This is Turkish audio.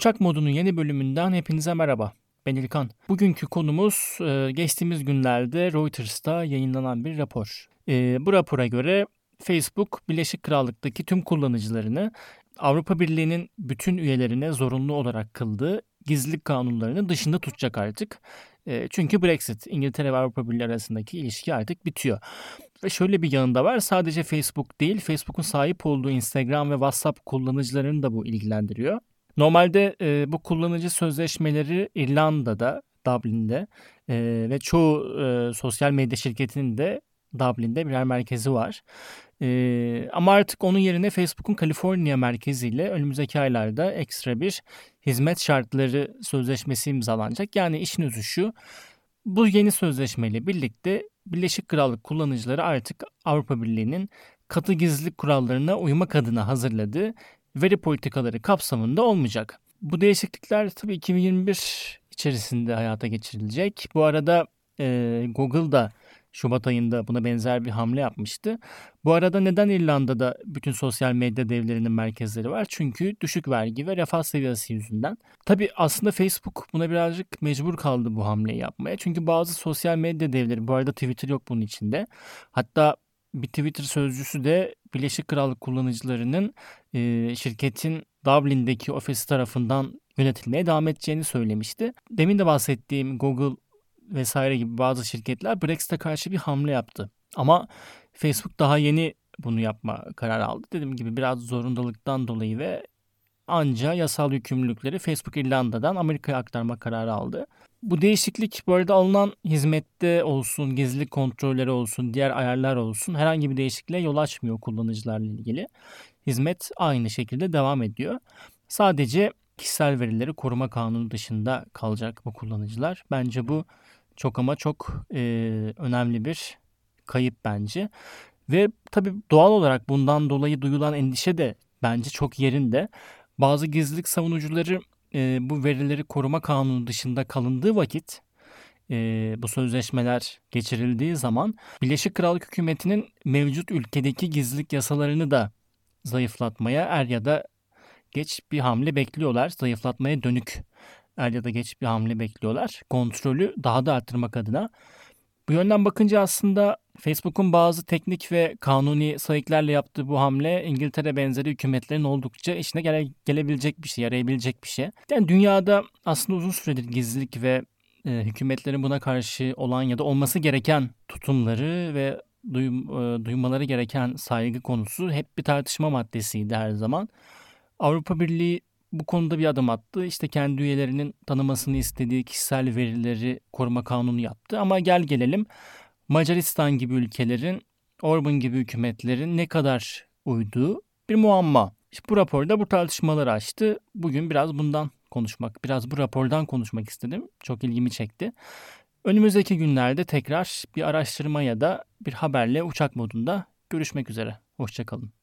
Uçak Modu'nun yeni bölümünden hepinize merhaba. Ben İlkan. Bugünkü konumuz e, geçtiğimiz günlerde Reuters'ta yayınlanan bir rapor. E, bu rapora göre Facebook Birleşik Krallık'taki tüm kullanıcılarını Avrupa Birliği'nin bütün üyelerine zorunlu olarak kıldığı gizlilik kanunlarının dışında tutacak artık. E, çünkü Brexit, İngiltere ve Avrupa Birliği arasındaki ilişki artık bitiyor. Ve şöyle bir yanında var. Sadece Facebook değil, Facebook'un sahip olduğu Instagram ve WhatsApp kullanıcılarını da bu ilgilendiriyor. Normalde e, bu kullanıcı sözleşmeleri İrlanda'da, Dublin'de e, ve çoğu e, sosyal medya şirketinin de Dublin'de birer merkezi var. E, ama artık onun yerine Facebook'un Kaliforniya merkeziyle önümüzdeki aylarda ekstra bir hizmet şartları sözleşmesi imzalanacak. Yani işin özü şu, bu yeni sözleşmeyle birlikte Birleşik Krallık kullanıcıları artık Avrupa Birliği'nin katı gizlilik kurallarına uymak adına hazırladığı veri politikaları kapsamında olmayacak. Bu değişiklikler tabii 2021 içerisinde hayata geçirilecek. Bu arada e, Google da Şubat ayında buna benzer bir hamle yapmıştı. Bu arada neden İrlanda'da bütün sosyal medya devlerinin merkezleri var? Çünkü düşük vergi ve refah seviyesi yüzünden. Tabi aslında Facebook buna birazcık mecbur kaldı bu hamleyi yapmaya. Çünkü bazı sosyal medya devleri, bu arada Twitter yok bunun içinde. Hatta bir Twitter sözcüsü de Birleşik Krallık kullanıcılarının e, şirketin Dublin'deki ofisi tarafından yönetilmeye devam edeceğini söylemişti. Demin de bahsettiğim Google vesaire gibi bazı şirketler Brexit'e karşı bir hamle yaptı. Ama Facebook daha yeni bunu yapma kararı aldı. Dediğim gibi biraz zorundalıktan dolayı ve anca yasal yükümlülükleri Facebook İrlanda'dan Amerika'ya aktarma kararı aldı. Bu değişiklik bu arada alınan hizmette olsun, gizlilik kontrolleri olsun, diğer ayarlar olsun herhangi bir değişikliğe yol açmıyor kullanıcılarla ilgili. Hizmet aynı şekilde devam ediyor. Sadece kişisel verileri koruma kanunu dışında kalacak bu kullanıcılar. Bence bu çok ama çok e, önemli bir kayıp bence. Ve tabii doğal olarak bundan dolayı duyulan endişe de bence çok yerinde. Bazı gizlilik savunucuları e, bu verileri koruma kanunu dışında kalındığı vakit e, bu sözleşmeler geçirildiği zaman Birleşik Krallık hükümetinin mevcut ülkedeki gizlilik yasalarını da zayıflatmaya er ya da geç bir hamle bekliyorlar. Zayıflatmaya dönük er ya da geç bir hamle bekliyorlar. Kontrolü daha da arttırmak adına. Bu yönden bakınca aslında Facebook'un bazı teknik ve kanuni sayıklarla yaptığı bu hamle İngiltere benzeri hükümetlerin oldukça işine gele, gelebilecek bir şey, yarayabilecek bir şey. Yani dünyada aslında uzun süredir gizlilik ve e, hükümetlerin buna karşı olan ya da olması gereken tutumları ve duym, e, duymaları gereken saygı konusu hep bir tartışma maddesiydi her zaman. Avrupa Birliği bu konuda bir adım attı. İşte kendi üyelerinin tanımasını istediği kişisel verileri koruma kanunu yaptı. Ama gel gelelim Macaristan gibi ülkelerin, Orban gibi hükümetlerin ne kadar uyduğu bir muamma. İşte bu raporda bu tartışmaları açtı. Bugün biraz bundan konuşmak, biraz bu rapordan konuşmak istedim. Çok ilgimi çekti. Önümüzdeki günlerde tekrar bir araştırma ya da bir haberle uçak modunda görüşmek üzere. Hoşçakalın.